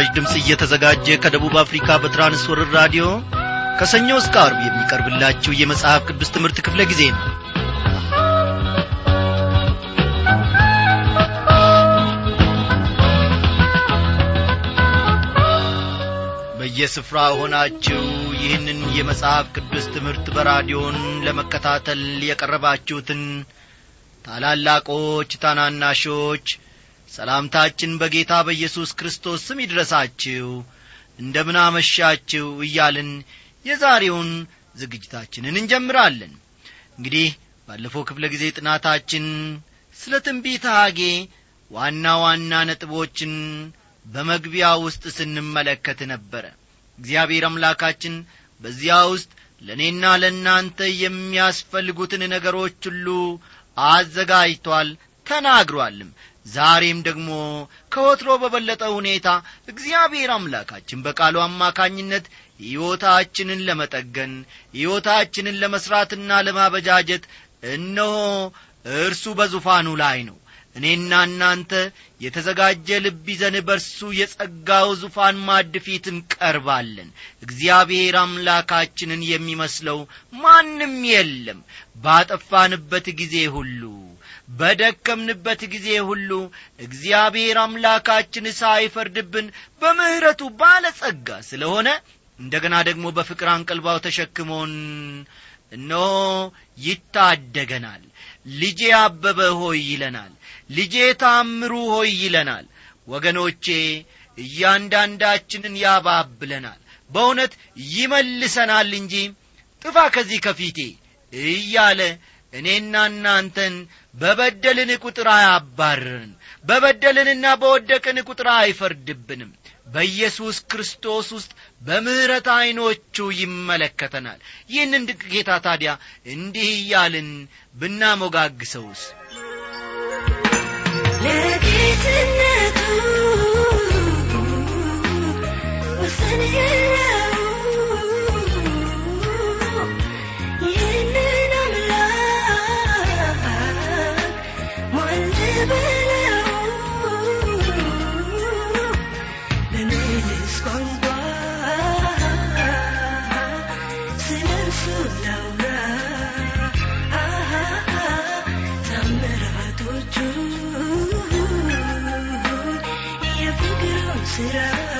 ይህ ምስራች ድምፅ እየተዘጋጀ ከደቡብ አፍሪካ በትራንስወርር ራዲዮ ከሰኞ እስከ አርብ የሚቀርብላችሁ የመጽሐፍ ቅዱስ ትምህርት ክፍለ ጊዜ ነው። በየስፍራ ሆናችሁ ይህንን የመጽሐፍ ቅዱስ ትምህርት በራዲዮን ለመከታተል የቀረባችሁትን ታላላቆች ታናናሾች ሰላምታችን በጌታ በኢየሱስ ክርስቶስ ስም ይድረሳችሁ። እንደምን እያልን የዛሬውን ዝግጅታችንን እንጀምራለን። እንግዲህ ባለፈው ክፍለ ጊዜ ጥናታችን ስለ ትንቢት ሐጌ ዋና ዋና ነጥቦችን በመግቢያ ውስጥ ስንመለከት ነበረ። እግዚአብሔር አምላካችን በዚያ ውስጥ ለእኔና ለእናንተ የሚያስፈልጉትን ነገሮች ሁሉ አዘጋጅቷል ተናግሯልም ዛሬም ደግሞ ከወትሮ በበለጠ ሁኔታ እግዚአብሔር አምላካችን በቃሉ አማካኝነት ሕይወታችንን ለመጠገን ሕይወታችንን ለመሥራትና ለማበጃጀት እነሆ እርሱ በዙፋኑ ላይ ነው። እኔና እናንተ የተዘጋጀ ልብ ይዘን በርሱ የጸጋው ዙፋን ማድ ፊት እንቀርባለን። እግዚአብሔር አምላካችንን የሚመስለው ማንም የለም። ባጠፋንበት ጊዜ ሁሉ በደከምንበት ጊዜ ሁሉ እግዚአብሔር አምላካችን ሳይፈርድብን በምሕረቱ ባለጸጋ ስለሆነ እንደገና ደግሞ በፍቅር አንቀልባው ተሸክሞን እነሆ ይታደገናል። ልጄ አበበ ሆይ ይለናል። ልጄ ታምሩ ሆይ ይለናል። ወገኖቼ እያንዳንዳችንን ያባብለናል። በእውነት ይመልሰናል እንጂ ጥፋ ከዚህ ከፊቴ እያለ እኔና እናንተን በበደልን ቁጥር አያባርርን በበደልንና በወደቅን ቁጥር አይፈርድብንም። በኢየሱስ ክርስቶስ ውስጥ በምሕረት ዐይኖቹ ይመለከተናል። ይህንን ድንቅ ጌታ ታዲያ እንዲህ እያልን ብናሞጋግሰውስ? ለጌትነቱ ወሰን tirar.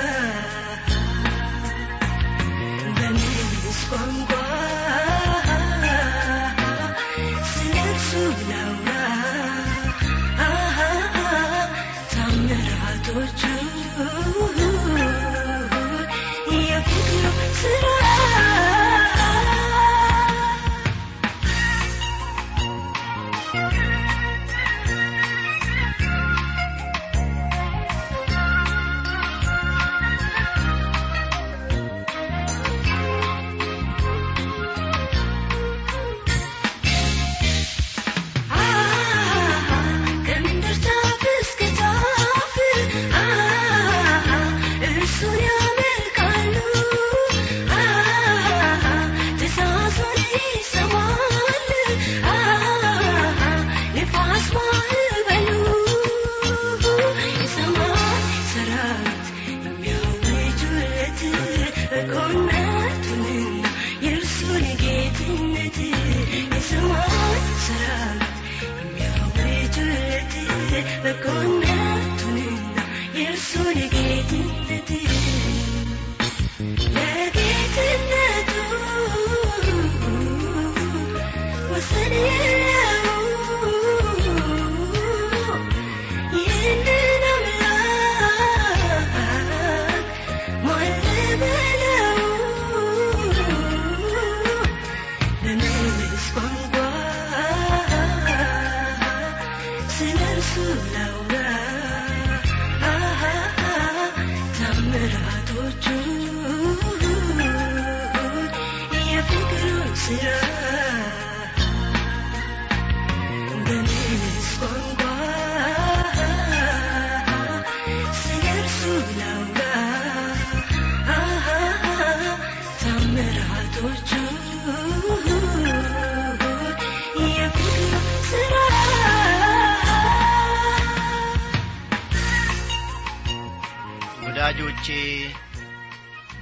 ወዳጆቼ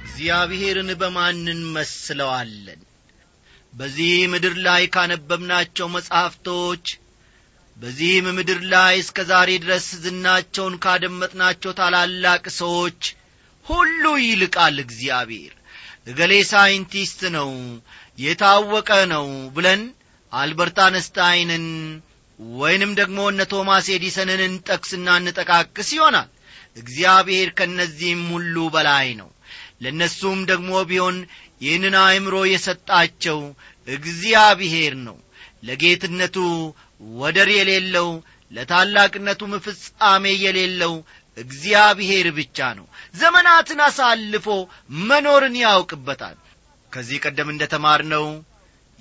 እግዚአብሔርን በማን እንመስለዋለን? በዚህ ምድር ላይ ካነበብናቸው መጻሕፍቶች በዚህም ምድር ላይ እስከ ዛሬ ድረስ ዝናቸውን ካደመጥናቸው ታላላቅ ሰዎች ሁሉ ይልቃል እግዚአብሔር። እገሌ ሳይንቲስት ነው የታወቀ ነው ብለን አልበርት አነስታይንን ወይንም ደግሞ እነ ቶማስ ኤዲሰንን እንጠቅስና እንጠቃቅስ ይሆናል እግዚአብሔር ከእነዚህም ሁሉ በላይ ነው። ለእነሱም ደግሞ ቢሆን ይህንን አእምሮ የሰጣቸው እግዚአብሔር ነው። ለጌትነቱ ወደር የሌለው ለታላቅነቱም ፍጻሜ የሌለው እግዚአብሔር ብቻ ነው። ዘመናትን አሳልፎ መኖርን ያውቅበታል። ከዚህ ቀደም እንደ ተማርነው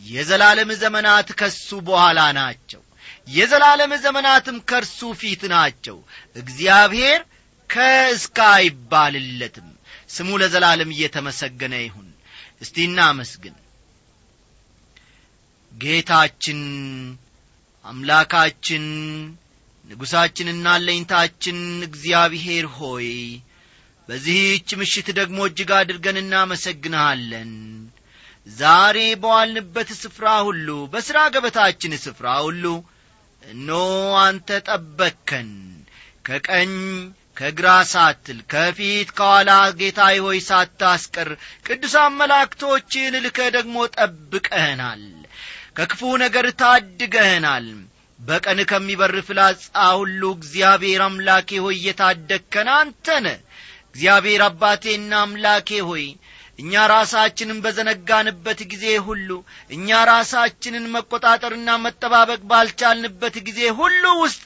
የዘላለም ዘመናት ከሱ በኋላ ናቸው። የዘላለም ዘመናትም ከእርሱ ፊት ናቸው። እግዚአብሔር ከእስከ አይባልለትም ስሙ ለዘላለም እየተመሰገነ ይሁን። እስቲ እናመስግን። ጌታችን አምላካችን ንጉሣችንና አለኝታችን እግዚአብሔር ሆይ በዚህች ምሽት ደግሞ እጅግ አድርገን እናመሰግንሃለን። ዛሬ በዋልንበት ስፍራ ሁሉ በሥራ ገበታችን ስፍራ ሁሉ እኖ አንተ ጠበከን ከቀኝ ከግራ ሳትል ከፊት ከኋላ ጌታዬ ሆይ ሳታስቀር ቅዱሳን መላእክቶችን ልከ ደግሞ ጠብቀህናል። ከክፉ ነገር ታድገህናል። በቀን ከሚበር ፍላጻ ሁሉ እግዚአብሔር አምላኬ ሆይ እየታደግከን አንተነ እግዚአብሔር አባቴና አምላኬ ሆይ እኛ ራሳችንን በዘነጋንበት ጊዜ ሁሉ እኛ ራሳችንን መቆጣጠርና መጠባበቅ ባልቻልንበት ጊዜ ሁሉ ውስጥ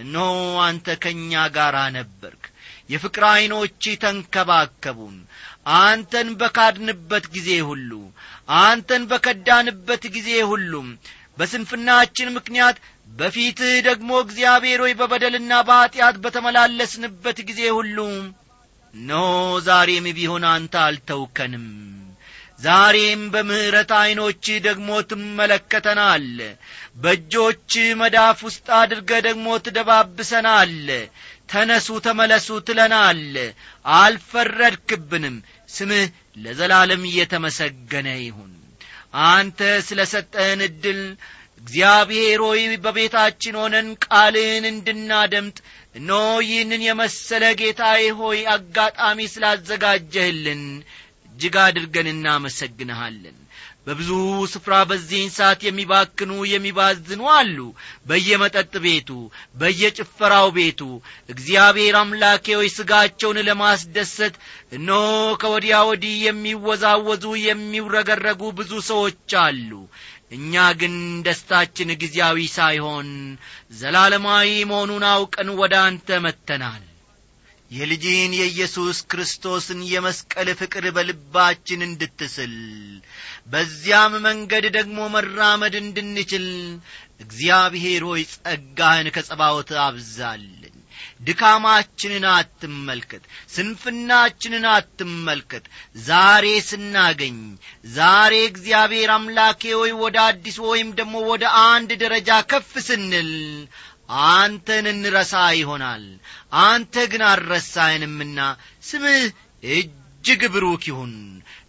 እነሆ አንተ ከእኛ ጋር ነበርክ የፍቅር ዐይኖች ተንከባከቡን። አንተን በካድንበት ጊዜ ሁሉ አንተን በከዳንበት ጊዜ ሁሉም በስንፍናችን ምክንያት በፊትህ ደግሞ እግዚአብሔር ሆይ በበደልና በኀጢአት በተመላለስንበት ጊዜ ሁሉ ኖ ዛሬም ቢሆን አንተ አልተውከንም ዛሬም በምሕረት ዐይኖች ደግሞ ትመለከተናል። በእጆች መዳፍ ውስጥ አድርገ ደግሞ ትደባብሰናል። ተነሱ ተመለሱ ትለናል። አልፈረድክብንም። ስምህ ለዘላለም እየተመሰገነ ይሁን። አንተ ስለ ሰጠህን ዕድል እግዚአብሔር ሆይ በቤታችን ሆነን ቃልን እንድናደምጥ እኖ ይህንን የመሰለ ጌታዬ ሆይ አጋጣሚ ስላዘጋጀህልን እጅግ አድርገን እናመሰግንሃለን። በብዙ ስፍራ በዚህን ሰዓት የሚባክኑ የሚባዝኑ አሉ። በየመጠጥ ቤቱ በየጭፈራው ቤቱ እግዚአብሔር አምላኬ ሆይ ሥጋቸውን ለማስደሰት እነሆ ከወዲያ ወዲህ የሚወዛወዙ የሚውረገረጉ ብዙ ሰዎች አሉ። እኛ ግን ደስታችን ጊዜያዊ ሳይሆን ዘላለማዊ መሆኑን አውቀን ወደ አንተ መጥተናል የልጅን የኢየሱስ ክርስቶስን የመስቀል ፍቅር በልባችን እንድትስል በዚያም መንገድ ደግሞ መራመድ እንድንችል እግዚአብሔር ሆይ ጸጋህን ከጸባወት አብዛልን። ድካማችንን አትመልከት ስንፍናችንን አትመልከት። ዛሬ ስናገኝ ዛሬ እግዚአብሔር አምላኬ ሆይ ወደ አዲስ ወይም ደግሞ ወደ አንድ ደረጃ ከፍ ስንል አንተን እንረሳ ይሆናል። አንተ ግን አልረሳይንምና ስምህ እጅግ ብሩክ ይሁን።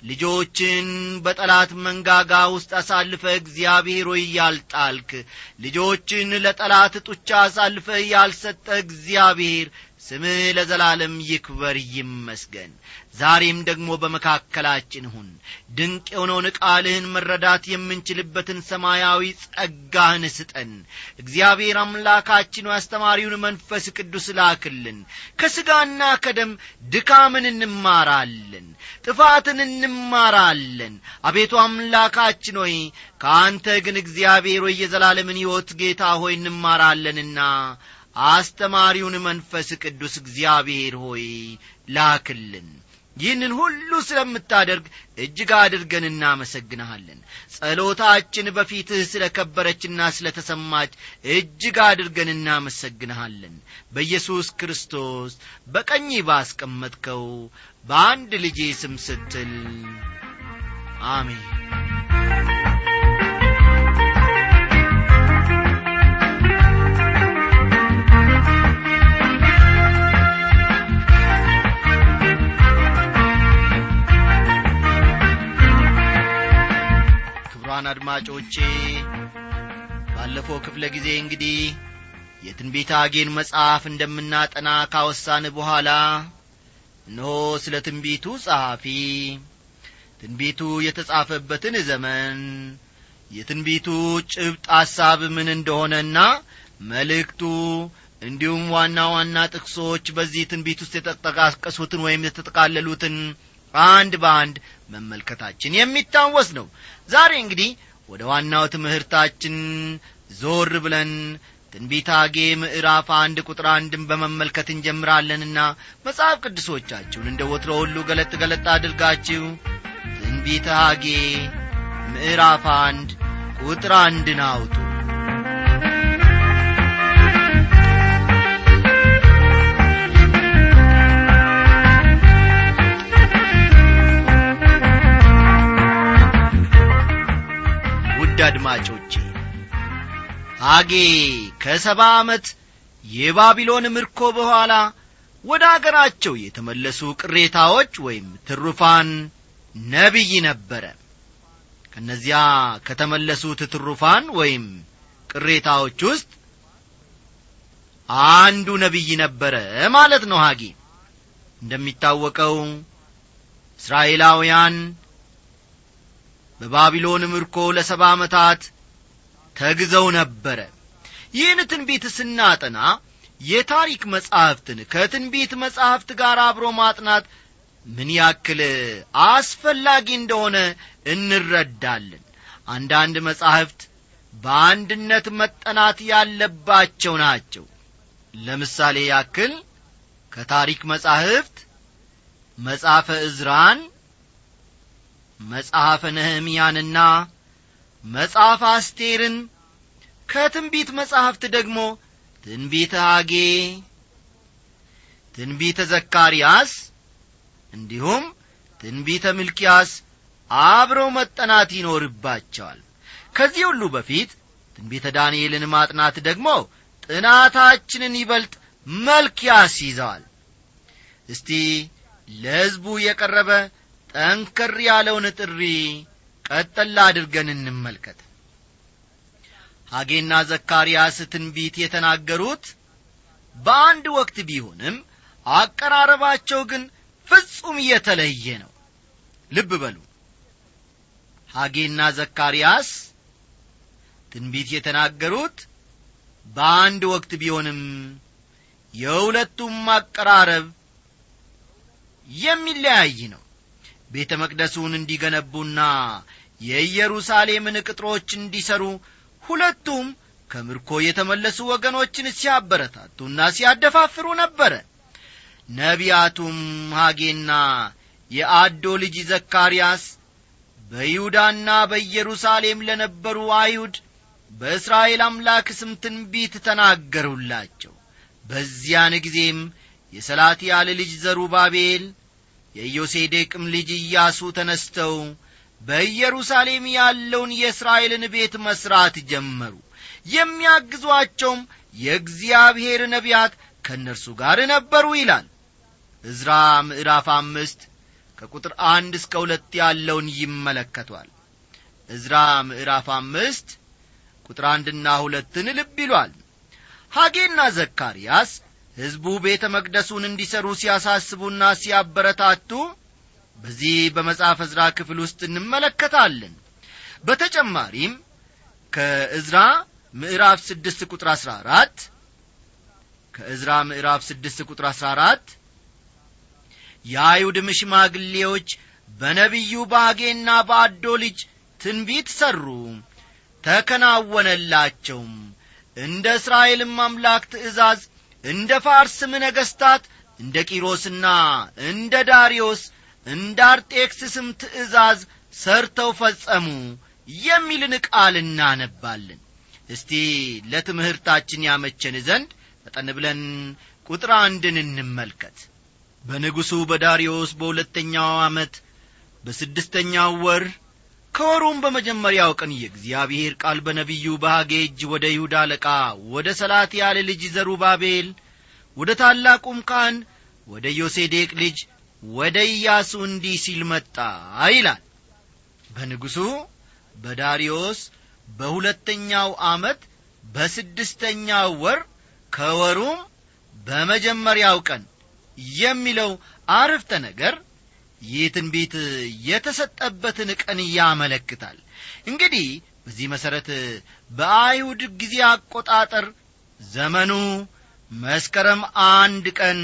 ልጆችን በጠላት መንጋጋ ውስጥ አሳልፈ እግዚአብሔር ሆይ ያልጣልክ ልጆችን ለጠላት ጡቻ አሳልፈ ያልሰጠ እግዚአብሔር ስምህ ለዘላለም ይክበር ይመስገን ዛሬም ደግሞ በመካከላችን ሁን። ድንቅ የሆነውን ቃልህን መረዳት የምንችልበትን ሰማያዊ ጸጋህን ስጠን። እግዚአብሔር አምላካችን አስተማሪውን መንፈስ ቅዱስ ላክልን። ከሥጋና ከደም ድካምን እንማራለን ጥፋትን እንማራለን። አቤቱ አምላካችን ሆይ ከአንተ ግን እግዚአብሔር ሆይ የዘላለምን ሕይወት ጌታ ሆይ እንማራለንና አስተማሪውን መንፈስ ቅዱስ እግዚአብሔር ሆይ ላክልን ይህንን ሁሉ ስለምታደርግ እጅግ አድርገን እናመሰግንሃለን። ጸሎታችን በፊትህ ስለ ከበረችና ስለ ተሰማች እጅግ አድርገን እናመሰግንሃለን። በኢየሱስ ክርስቶስ በቀኝ ባስቀመጥከው በአንድ ልጄ ስም ስትል አሜን አድማጮቼ ባለፈው ክፍለ ጊዜ እንግዲህ የትንቢተ አጌን መጽሐፍ እንደምናጠና ካወሳን በኋላ እነሆ ስለ ትንቢቱ ጸሐፊ ትንቢቱ የተጻፈበትን ዘመን የትንቢቱ ጭብጥ ሐሳብ ምን እንደሆነና መልእክቱ እንዲሁም ዋና ዋና ጥቅሶች በዚህ ትንቢት ውስጥ የተጠቃቀሱትን ወይም የተጠቃለሉትን አንድ በአንድ መመልከታችን የሚታወስ ነው። ዛሬ እንግዲህ ወደ ዋናው ትምህርታችን ዞር ብለን ትንቢተ አጌ ምዕራፍ አንድ ቁጥር አንድን በመመልከት እንጀምራለንና መጽሐፍ ቅዱሶቻችሁን እንደ ወትሮ ሁሉ ገለጥ ገለጥ አድርጋችሁ ትንቢተ አጌ ምዕራፍ አንድ ቁጥር አንድን አውጡ አጌ ከሰባ ዓመት የባቢሎን ምርኮ በኋላ ወደ አገራቸው የተመለሱ ቅሬታዎች ወይም ትሩፋን ነቢይ ነበረ። ከእነዚያ ከተመለሱት ትሩፋን ወይም ቅሬታዎች ውስጥ አንዱ ነቢይ ነበረ ማለት ነው ሐጌ እንደሚታወቀው እስራኤላውያን በባቢሎን ምርኮ ለሰባ ዓመታት ተግዘው ነበረ። ይህን ትንቢት ስናጠና የታሪክ መጻሕፍትን ከትንቢት መጻሕፍት ጋር አብሮ ማጥናት ምን ያክል አስፈላጊ እንደሆነ እንረዳለን። አንዳንድ መጻሕፍት በአንድነት መጠናት ያለባቸው ናቸው። ለምሳሌ ያክል ከታሪክ መጻሕፍት መጽሐፈ ዕዝራን መጽሐፈ ነህምያንና መጽሐፈ አስቴርን ከትንቢት መጻሕፍት ደግሞ ትንቢተ አጌ ትንቢተ ዘካርያስ እንዲሁም ትንቢተ ሚልኪያስ አብረው መጠናት ይኖርባቸዋል። ከዚህ ሁሉ በፊት ትንቢተ ዳንኤልን ማጥናት ደግሞ ጥናታችንን ይበልጥ መልክ ያስይዘዋል። እስቲ ለሕዝቡ የቀረበ ጠንከር ያለውን ጥሪ ቀጠላ አድርገን እንመልከት። ሐጌና ዘካርያስ ትንቢት የተናገሩት በአንድ ወቅት ቢሆንም አቀራረባቸው ግን ፍጹም የተለየ ነው። ልብ በሉ። ሐጌና ዘካርያስ ትንቢት የተናገሩት በአንድ ወቅት ቢሆንም የሁለቱም አቀራረብ የሚለያይ ነው። ቤተ መቅደሱን እንዲገነቡና የኢየሩሳሌምን ቅጥሮች እንዲሰሩ ሁለቱም ከምርኮ የተመለሱ ወገኖችን ሲያበረታቱና ሲያደፋፍሩ ነበረ። ነቢያቱም ሐጌና የአዶ ልጅ ዘካርያስ በይሁዳና በኢየሩሳሌም ለነበሩ አይሁድ በእስራኤል አምላክ ስም ትንቢት ተናገሩላቸው። በዚያን ጊዜም የሰላትያል ልጅ ዘሩባቤል የዮሴዴቅም ልጅ ኢያሱ ተነስተው በኢየሩሳሌም ያለውን የእስራኤልን ቤት መሥራት ጀመሩ። የሚያግዟቸውም የእግዚአብሔር ነቢያት ከእነርሱ ጋር ነበሩ ይላል። ዕዝራ ምዕራፍ አምስት ከቁጥር አንድ እስከ ሁለት ያለውን ይመለከቷል። ዕዝራ ምዕራፍ አምስት ቁጥር አንድና ሁለትን ልብ ይሏል። ሐጌና ዘካርያስ ሕዝቡ ቤተ መቅደሱን እንዲሠሩ ሲያሳስቡና ሲያበረታቱ በዚህ በመጽሐፍ ዕዝራ ክፍል ውስጥ እንመለከታለን። በተጨማሪም ከዕዝራ ምዕራፍ ስድስት ቁጥር አሥራ አራት ከዕዝራ ምዕራፍ ስድስት ቁጥር አሥራ አራት የአይሁድም ሽማግሌዎች በነቢዩ በአጌና በአዶ ልጅ ትንቢት ሠሩ ተከናወነላቸውም። እንደ እስራኤልም አምላክ ትእዛዝ እንደ ፋርስም ነገሥታት እንደ ቂሮስና እንደ ዳርዮስ እንደ አርጤክስስም ትእዛዝ ሰርተው ፈጸሙ የሚልን ቃል እናነባለን። እስቲ ለትምህርታችን ያመቸን ዘንድ ፈጠን ብለን ቁጥር አንድን እንመልከት። በንጉሡ በዳርዮስ በሁለተኛው ዓመት በስድስተኛው ወር ከወሩም በመጀመሪያው ቀን የእግዚአብሔር ቃል በነቢዩ በሐጌ እጅ ወደ ይሁዳ አለቃ ወደ ሰላትያል ልጅ ዘሩባቤል ወደ ታላቁም ካህን ወደ ዮሴዴቅ ልጅ ወደ ኢያሱ እንዲህ ሲል መጣ ይላል። በንጉሡ በዳሪዮስ በሁለተኛው ዓመት በስድስተኛው ወር ከወሩም በመጀመሪያው ቀን የሚለው አረፍተ ነገር ይህ ትንቢት የተሰጠበትን ቀን ያመለክታል። እንግዲህ በዚህ መሠረት በአይሁድ ጊዜ አቆጣጠር ዘመኑ መስከረም አንድ ቀን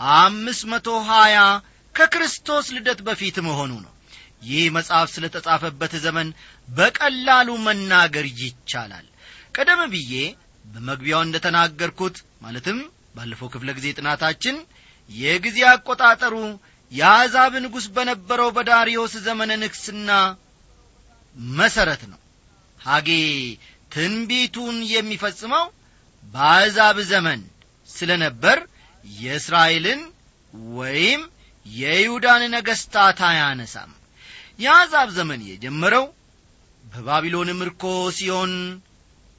አምስት መቶ ሀያ ከክርስቶስ ልደት በፊት መሆኑ ነው። ይህ መጽሐፍ ስለ ተጻፈበት ዘመን በቀላሉ መናገር ይቻላል። ቀደም ብዬ በመግቢያው እንደ ተናገርኩት ማለትም ባለፈው ክፍለ ጊዜ ጥናታችን የጊዜ አቆጣጠሩ የአሕዛብ ንጉሥ በነበረው በዳሪዮስ ዘመነ ንግስና መሠረት ነው። ሐጌ ትንቢቱን የሚፈጽመው በአሕዛብ ዘመን ስለ ነበር የእስራኤልን ወይም የይሁዳን ነገሥታት አያነሳም። የአሕዛብ ዘመን የጀመረው በባቢሎን ምርኮ ሲሆን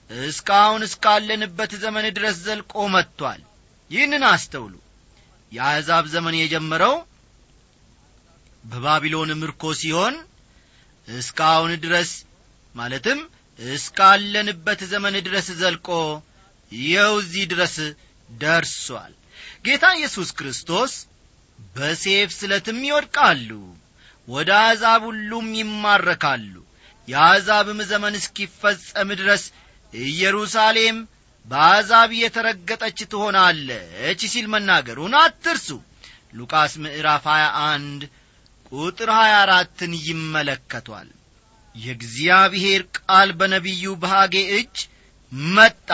እስካሁን እስካለንበት ዘመን ድረስ ዘልቆ መጥቷል። ይህንን አስተውሉ። የአሕዛብ ዘመን የጀመረው በባቢሎን ምርኮ ሲሆን እስካሁን ድረስ ማለትም እስካለንበት ዘመን ድረስ ዘልቆ ይኸው እዚህ ድረስ ደርሷል ጌታ ኢየሱስ ክርስቶስ በሴፍ ስለትም ይወድቃሉ ወደ አሕዛብ ሁሉም ይማረካሉ። የአሕዛብም ዘመን እስኪፈጸም ድረስ ኢየሩሳሌም በአሕዛብ የተረገጠች ትሆናለች ሲል መናገሩን አትርሱ። ሉቃስ ምዕራፍ 21 ቁጥር 24ን ይመለከቷል። የእግዚአብሔር ቃል በነቢዩ በሐጌ እጅ መጣ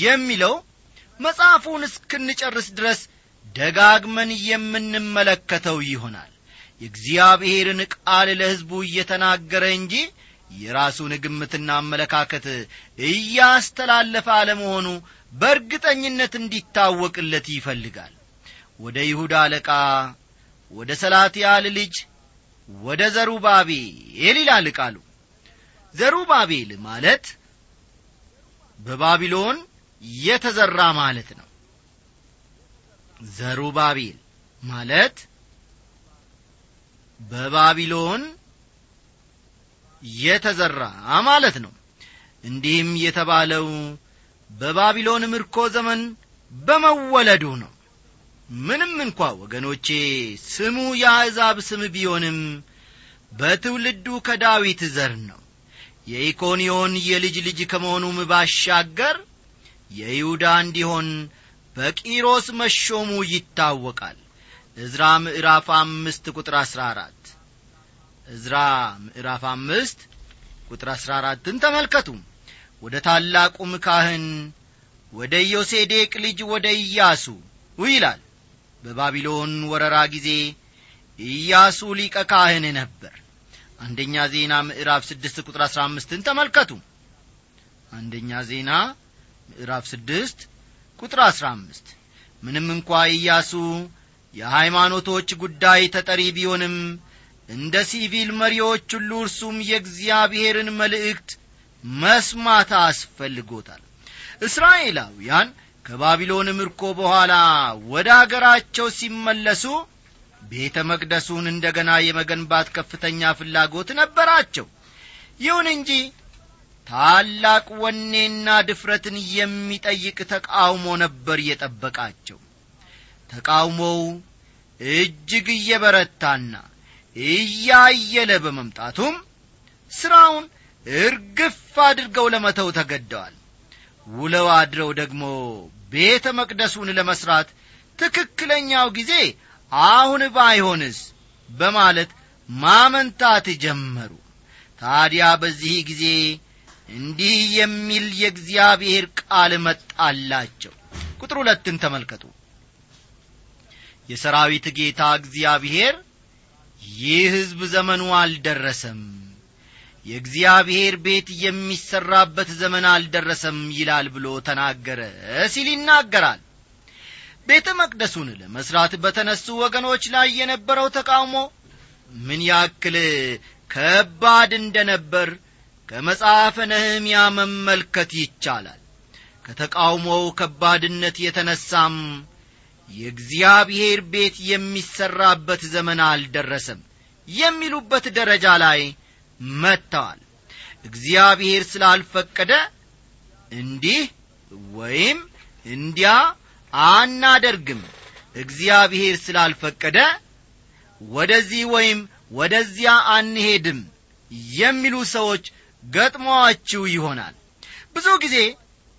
የሚለው መጽሐፉን እስክንጨርስ ድረስ ደጋግመን የምንመለከተው ይሆናል። የእግዚአብሔርን ቃል ለሕዝቡ እየተናገረ እንጂ የራሱን ግምትና አመለካከት እያስተላለፈ አለመሆኑ በእርግጠኝነት እንዲታወቅለት ይፈልጋል። ወደ ይሁዳ አለቃ ወደ ሰላትያል ልጅ ወደ ዘሩባቤል ይላል ቃሉ። ዘሩባቤል ማለት በባቢሎን የተዘራ ማለት ነው። ዘሩባቤል ማለት በባቢሎን የተዘራ ማለት ነው። እንዲህም የተባለው በባቢሎን ምርኮ ዘመን በመወለዱ ነው። ምንም እንኳ ወገኖቼ ስሙ የአሕዛብ ስም ቢሆንም በትውልዱ ከዳዊት ዘር ነው። የኢኮንዮን የልጅ ልጅ ከመሆኑም ባሻገር የይሁዳ እንዲሆን በቂሮስ መሾሙ ይታወቃል። ዕዝራ ምዕራፍ አምስት ቁጥር አሥራ አራት። ዕዝራ ምዕራፍ አምስት ቁጥር አሥራ አራትን ተመልከቱ። ወደ ታላቁም ካህን ወደ ዮሴዴቅ ልጅ ወደ ኢያሱ ይላል። በባቢሎን ወረራ ጊዜ ኢያሱ ሊቀ ካህን ነበር። አንደኛ ዜና ምዕራፍ ስድስት ቁጥር አሥራ አምስትን ተመልከቱ። አንደኛ ዜና ምዕራፍ ስድስት ቁጥር አሥራ አምስት። ምንም እንኳ ኢያሱ የሃይማኖቶች ጉዳይ ተጠሪ ቢሆንም እንደ ሲቪል መሪዎች ሁሉ እርሱም የእግዚአብሔርን መልእክት መስማት አስፈልጎታል። እስራኤላውያን ከባቢሎን ምርኮ በኋላ ወደ አገራቸው ሲመለሱ ቤተ መቅደሱን እንደ ገና የመገንባት ከፍተኛ ፍላጎት ነበራቸው። ይሁን እንጂ ታላቅ ወኔና ድፍረትን የሚጠይቅ ተቃውሞ ነበር የጠበቃቸው። ተቃውሞው እጅግ እየበረታና እያየለ በመምጣቱም ሥራውን እርግፍ አድርገው ለመተው ተገደዋል። ውለው አድረው ደግሞ ቤተ መቅደሱን ለመሥራት ትክክለኛው ጊዜ አሁን ባይሆንስ በማለት ማመንታት ጀመሩ። ታዲያ በዚህ ጊዜ እንዲህ የሚል የእግዚአብሔር ቃል መጣላቸው። ቁጥር ሁለትን ተመልከቱ። የሰራዊት ጌታ እግዚአብሔር ይህ ሕዝብ ዘመኑ አልደረሰም። የእግዚአብሔር ቤት የሚሠራበት ዘመን አልደረሰም ይላል ብሎ ተናገረ ሲል ይናገራል። ቤተ መቅደሱን ለመሥራት በተነሱ ወገኖች ላይ የነበረው ተቃውሞ ምን ያክል ከባድ እንደ ነበር ከመጽሐፈ ነህምያ መመልከት ይቻላል። ከተቃውሞው ከባድነት የተነሳም የእግዚአብሔር ቤት የሚሠራበት ዘመን አልደረሰም የሚሉበት ደረጃ ላይ መጥተዋል። እግዚአብሔር ስላልፈቀደ እንዲህ ወይም እንዲያ አናደርግም። እግዚአብሔር ስላልፈቀደ ወደዚህ ወይም ወደዚያ አንሄድም የሚሉ ሰዎች ገጥመዋችሁ ይሆናል። ብዙ ጊዜ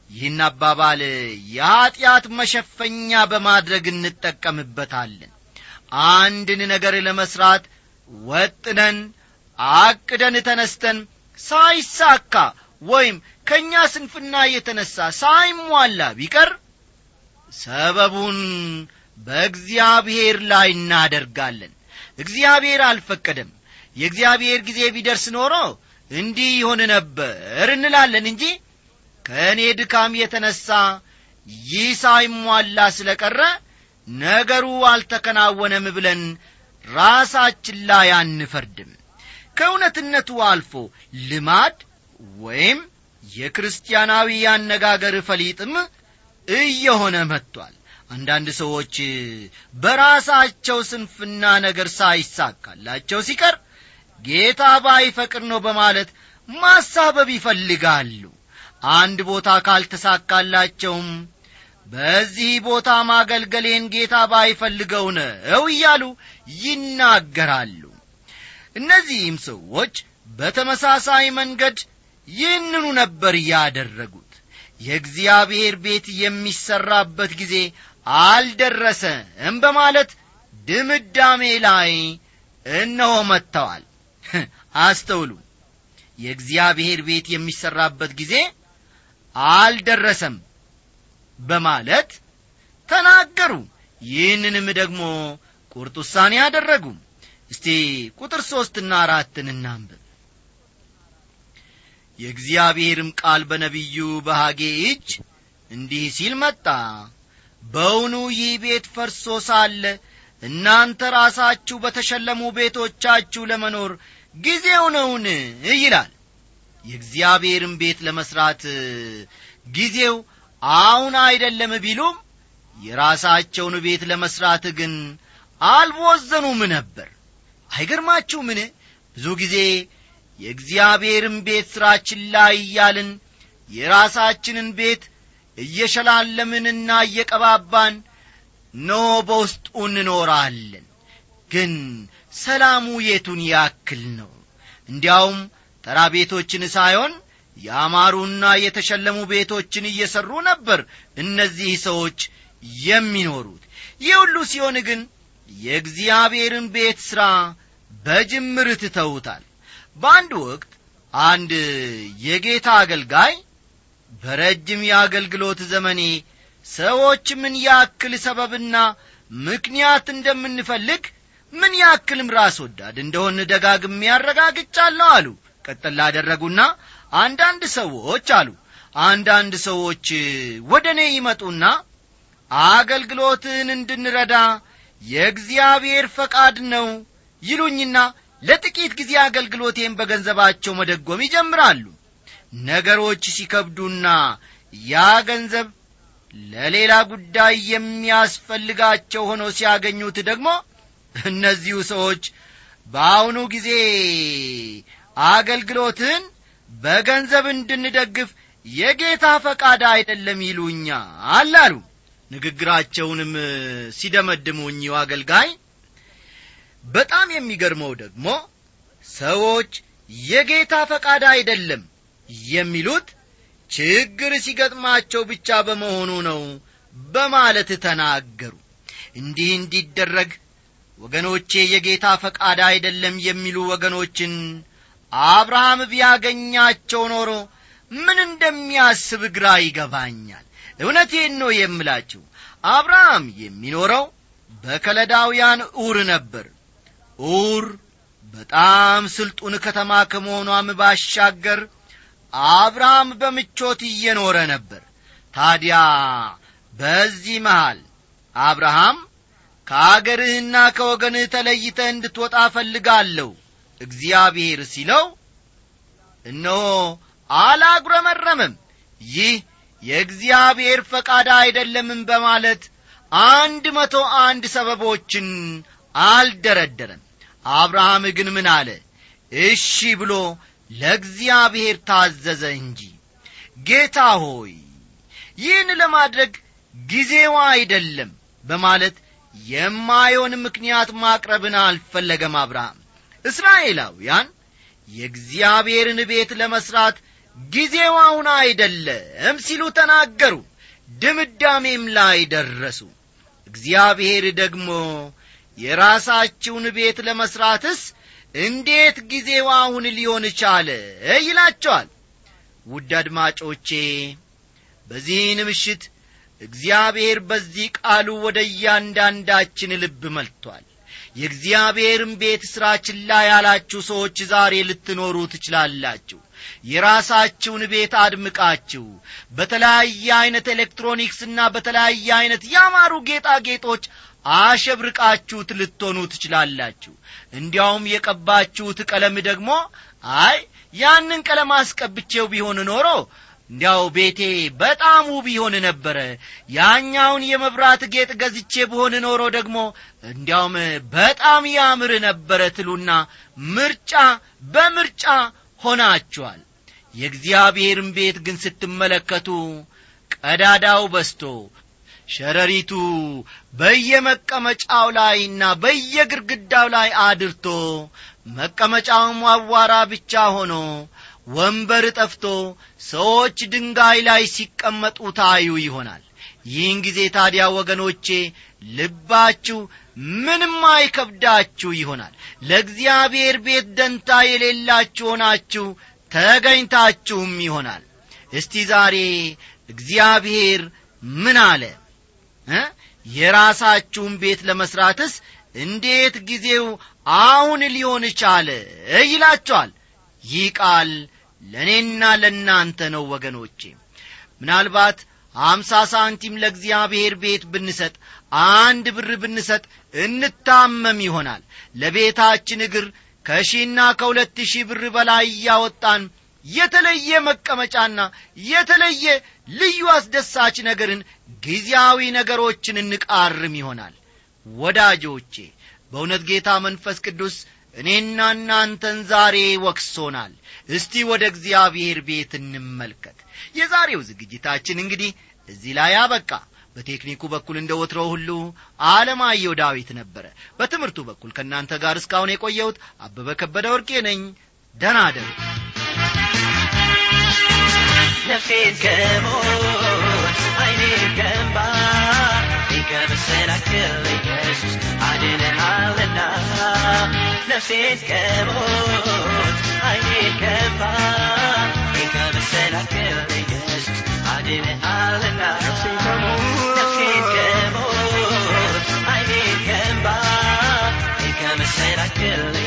ይህን አባባል የኀጢአት መሸፈኛ በማድረግ እንጠቀምበታለን። አንድን ነገር ለመሥራት ወጥነን አቅደን ተነስተን ሳይሳካ ወይም ከእኛ ስንፍና የተነሣ ሳይሟላ ቢቀር ሰበቡን በእግዚአብሔር ላይ እናደርጋለን። እግዚአብሔር አልፈቀደም። የእግዚአብሔር ጊዜ ቢደርስ ኖሮ እንዲህ ይሆን ነበር እንላለን እንጂ ከእኔ ድካም የተነሣ ይህ ሳይሟላ ስለ ቀረ ነገሩ አልተከናወነም ብለን ራሳችን ላይ አንፈርድም። ከእውነትነቱ አልፎ ልማድ ወይም የክርስቲያናዊ አነጋገር ፈሊጥም እየሆነ መጥቷል። አንዳንድ ሰዎች በራሳቸው ስንፍና ነገር ሳይሳካላቸው ሲቀር ጌታ ባይፈቅድ ነው በማለት ማሳበብ ይፈልጋሉ። አንድ ቦታ ካልተሳካላቸውም በዚህ ቦታ ማገልገሌን ጌታ ባይፈልገው ነው እያሉ ይናገራሉ። እነዚህም ሰዎች በተመሳሳይ መንገድ ይህንኑ ነበር ያደረጉት። የእግዚአብሔር ቤት የሚሠራበት ጊዜ አልደረሰም በማለት ድምዳሜ ላይ እነሆ መጥተዋል አስተውሉ። የእግዚአብሔር ቤት የሚሠራበት ጊዜ አልደረሰም በማለት ተናገሩ። ይህንንም ደግሞ ቁርጥ ውሳኔ አደረጉ። እስቲ ቁጥር ሦስትና አራትን እናንብብ። የእግዚአብሔርም ቃል በነቢዩ በሐጌ እጅ እንዲህ ሲል መጣ። በውኑ ይህ ቤት ፈርሶ ሳለ እናንተ ራሳችሁ በተሸለሙ ቤቶቻችሁ ለመኖር ጊዜው ነውን? ይላል። የእግዚአብሔርን ቤት ለመሥራት ጊዜው አሁን አይደለም ቢሉም የራሳቸውን ቤት ለመሥራት ግን አልቦዘኑም ነበር። አይገርማችሁምን? ብዙ ጊዜ የእግዚአብሔርን ቤት ሥራችን ላይ እያልን የራሳችንን ቤት እየሸላለምንና እየቀባባን ኖ በውስጡ እንኖራለን። ግን ሰላሙ የቱን ያክል ነው? እንዲያውም ተራ ቤቶችን ሳይሆን ያማሩና የተሸለሙ ቤቶችን እየሠሩ ነበር እነዚህ ሰዎች የሚኖሩት። ይህ ሁሉ ሲሆን ግን የእግዚአብሔርን ቤት ሥራ በጅምር ትተውታል። በአንድ ወቅት አንድ የጌታ አገልጋይ በረጅም የአገልግሎት ዘመኔ ሰዎች ምን ያክል ሰበብና ምክንያት እንደምንፈልግ ምን ያክልም ራስ ወዳድ እንደሆን ደጋግሜ ያረጋግጫለሁ አሉ። ቀጠል ላደረጉና አንዳንድ ሰዎች አሉ። አንዳንድ ሰዎች ወደ እኔ ይመጡና አገልግሎትን እንድንረዳ የእግዚአብሔር ፈቃድ ነው ይሉኝና ለጥቂት ጊዜ አገልግሎቴን በገንዘባቸው መደጎም ይጀምራሉ። ነገሮች ሲከብዱና ያ ገንዘብ ለሌላ ጉዳይ የሚያስፈልጋቸው ሆኖ ሲያገኙት ደግሞ እነዚሁ ሰዎች በአሁኑ ጊዜ አገልግሎትን በገንዘብ እንድንደግፍ የጌታ ፈቃድ አይደለም ይሉኛል አሉ። ንግግራቸውንም ሲደመድሙ እኚሁ አገልጋይ በጣም የሚገርመው ደግሞ ሰዎች የጌታ ፈቃድ አይደለም የሚሉት ችግር ሲገጥማቸው ብቻ በመሆኑ ነው በማለት ተናገሩ። እንዲህ እንዲደረግ ወገኖቼ የጌታ ፈቃድ አይደለም የሚሉ ወገኖችን አብርሃም ቢያገኛቸው ኖሮ ምን እንደሚያስብ ግራ ይገባኛል። እውነቴን ነው የምላችሁ አብርሃም የሚኖረው በከለዳውያን ኡር ነበር። ኡር በጣም ስልጡን ከተማ ከመሆኗም ባሻገር አብርሃም በምቾት እየኖረ ነበር። ታዲያ በዚህ መሃል አብርሃም ከአገርህና ከወገንህ ተለይተህ እንድትወጣ እፈልጋለሁ። እግዚአብሔር ሲለው እነሆ አላጉረመረመም። ይህ የእግዚአብሔር ፈቃድ አይደለምም በማለት አንድ መቶ አንድ ሰበቦችን አልደረደረም። አብርሃም ግን ምን አለ? እሺ ብሎ ለእግዚአብሔር ታዘዘ እንጂ። ጌታ ሆይ ይህን ለማድረግ ጊዜዋ አይደለም በማለት የማየውን ምክንያት ማቅረብን አልፈለገም አብርሃም። እስራኤላውያን የእግዚአብሔርን ቤት ለመሥራት ጊዜው አሁን አይደለም ሲሉ ተናገሩ። ድምዳሜም ላይ ደረሱ። እግዚአብሔር ደግሞ የራሳችውን ቤት ለመሥራትስ እንዴት ጊዜው አሁን ሊሆን ቻለ ይላቸዋል። ውድ አድማጮቼ በዚህን ምሽት እግዚአብሔር በዚህ ቃሉ ወደ እያንዳንዳችን ልብ መልቷል። የእግዚአብሔርን ቤት ሥራ ችላ ያላችሁ ሰዎች ዛሬ ልትኖሩ ትችላላችሁ። የራሳችሁን ቤት አድምቃችሁ በተለያየ ዐይነት ኤሌክትሮኒክስና በተለያየ ዐይነት ያማሩ ጌጣጌጦች አሸብርቃችሁት ልትሆኑ ትችላላችሁ። እንዲያውም የቀባችሁት ቀለም ደግሞ አይ ያንን ቀለም አስቀብቼው ቢሆን ኖሮ እንዲያው ቤቴ በጣም ውብ ይሆን ነበረ ያኛውን የመብራት ጌጥ ገዝቼ ብሆን ኖሮ ደግሞ እንዲያውም በጣም ያምር ነበረ ትሉና ምርጫ በምርጫ ሆናችኋል። የእግዚአብሔርን ቤት ግን ስትመለከቱ ቀዳዳው በስቶ ሸረሪቱ በየመቀመጫው ላይና በየግርግዳው ላይ አድርቶ መቀመጫውም አዋራ ብቻ ሆኖ ወንበር ጠፍቶ ሰዎች ድንጋይ ላይ ሲቀመጡ ታዩ ይሆናል። ይህን ጊዜ ታዲያ ወገኖቼ ልባችሁ ምንም አይከብዳችሁ ይሆናል። ለእግዚአብሔር ቤት ደንታ የሌላችሁ ሆናችሁ ተገኝታችሁም ይሆናል። እስቲ ዛሬ እግዚአብሔር ምን አለ? የራሳችሁን ቤት ለመሥራትስ እንዴት ጊዜው አሁን ሊሆን ቻለ ይላቸዋል ይህ ቃል ለእኔና ለእናንተ ነው ወገኖቼ። ምናልባት አምሳ ሳንቲም ለእግዚአብሔር ቤት ብንሰጥ አንድ ብር ብንሰጥ እንታመም ይሆናል። ለቤታችን እግር ከሺና ከሁለት ሺህ ብር በላይ እያወጣን የተለየ መቀመጫና የተለየ ልዩ አስደሳች ነገርን ጊዜያዊ ነገሮችን እንቃርም ይሆናል። ወዳጆቼ በእውነት ጌታ መንፈስ ቅዱስ እኔና እናንተን ዛሬ ወቅሶናል እስቲ ወደ እግዚአብሔር ቤት እንመልከት። የዛሬው ዝግጅታችን እንግዲህ እዚህ ላይ አበቃ። በቴክኒኩ በኩል እንደ ወትሮው ሁሉ አለማየሁ ዳዊት ነበረ። በትምህርቱ በኩል ከእናንተ ጋር እስካሁን የቆየሁት አበበ ከበደ ወርቄ ነኝ። ደናደሩ ነፍሴን ከሞት አይኔን ከእንባ ከመሰናክል ኢየሱስ አድነሃልና ነፍሴን ከሞት ኢየሱስ አድነሃልና። ነፍሴን ከሞት አይኔን ከእንባ ከመሰናክል ኢየሱስ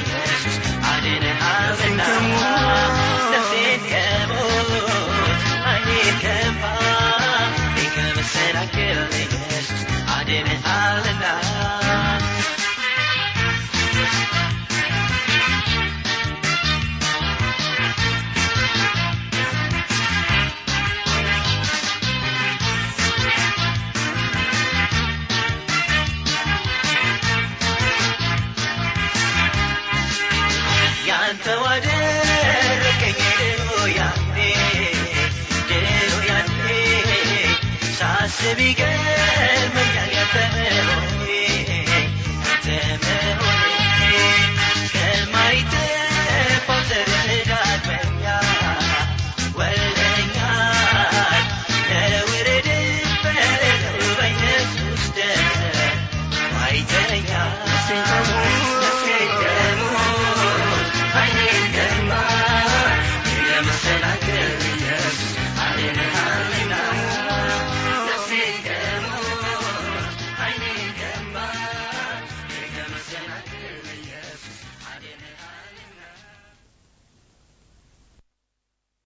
to be.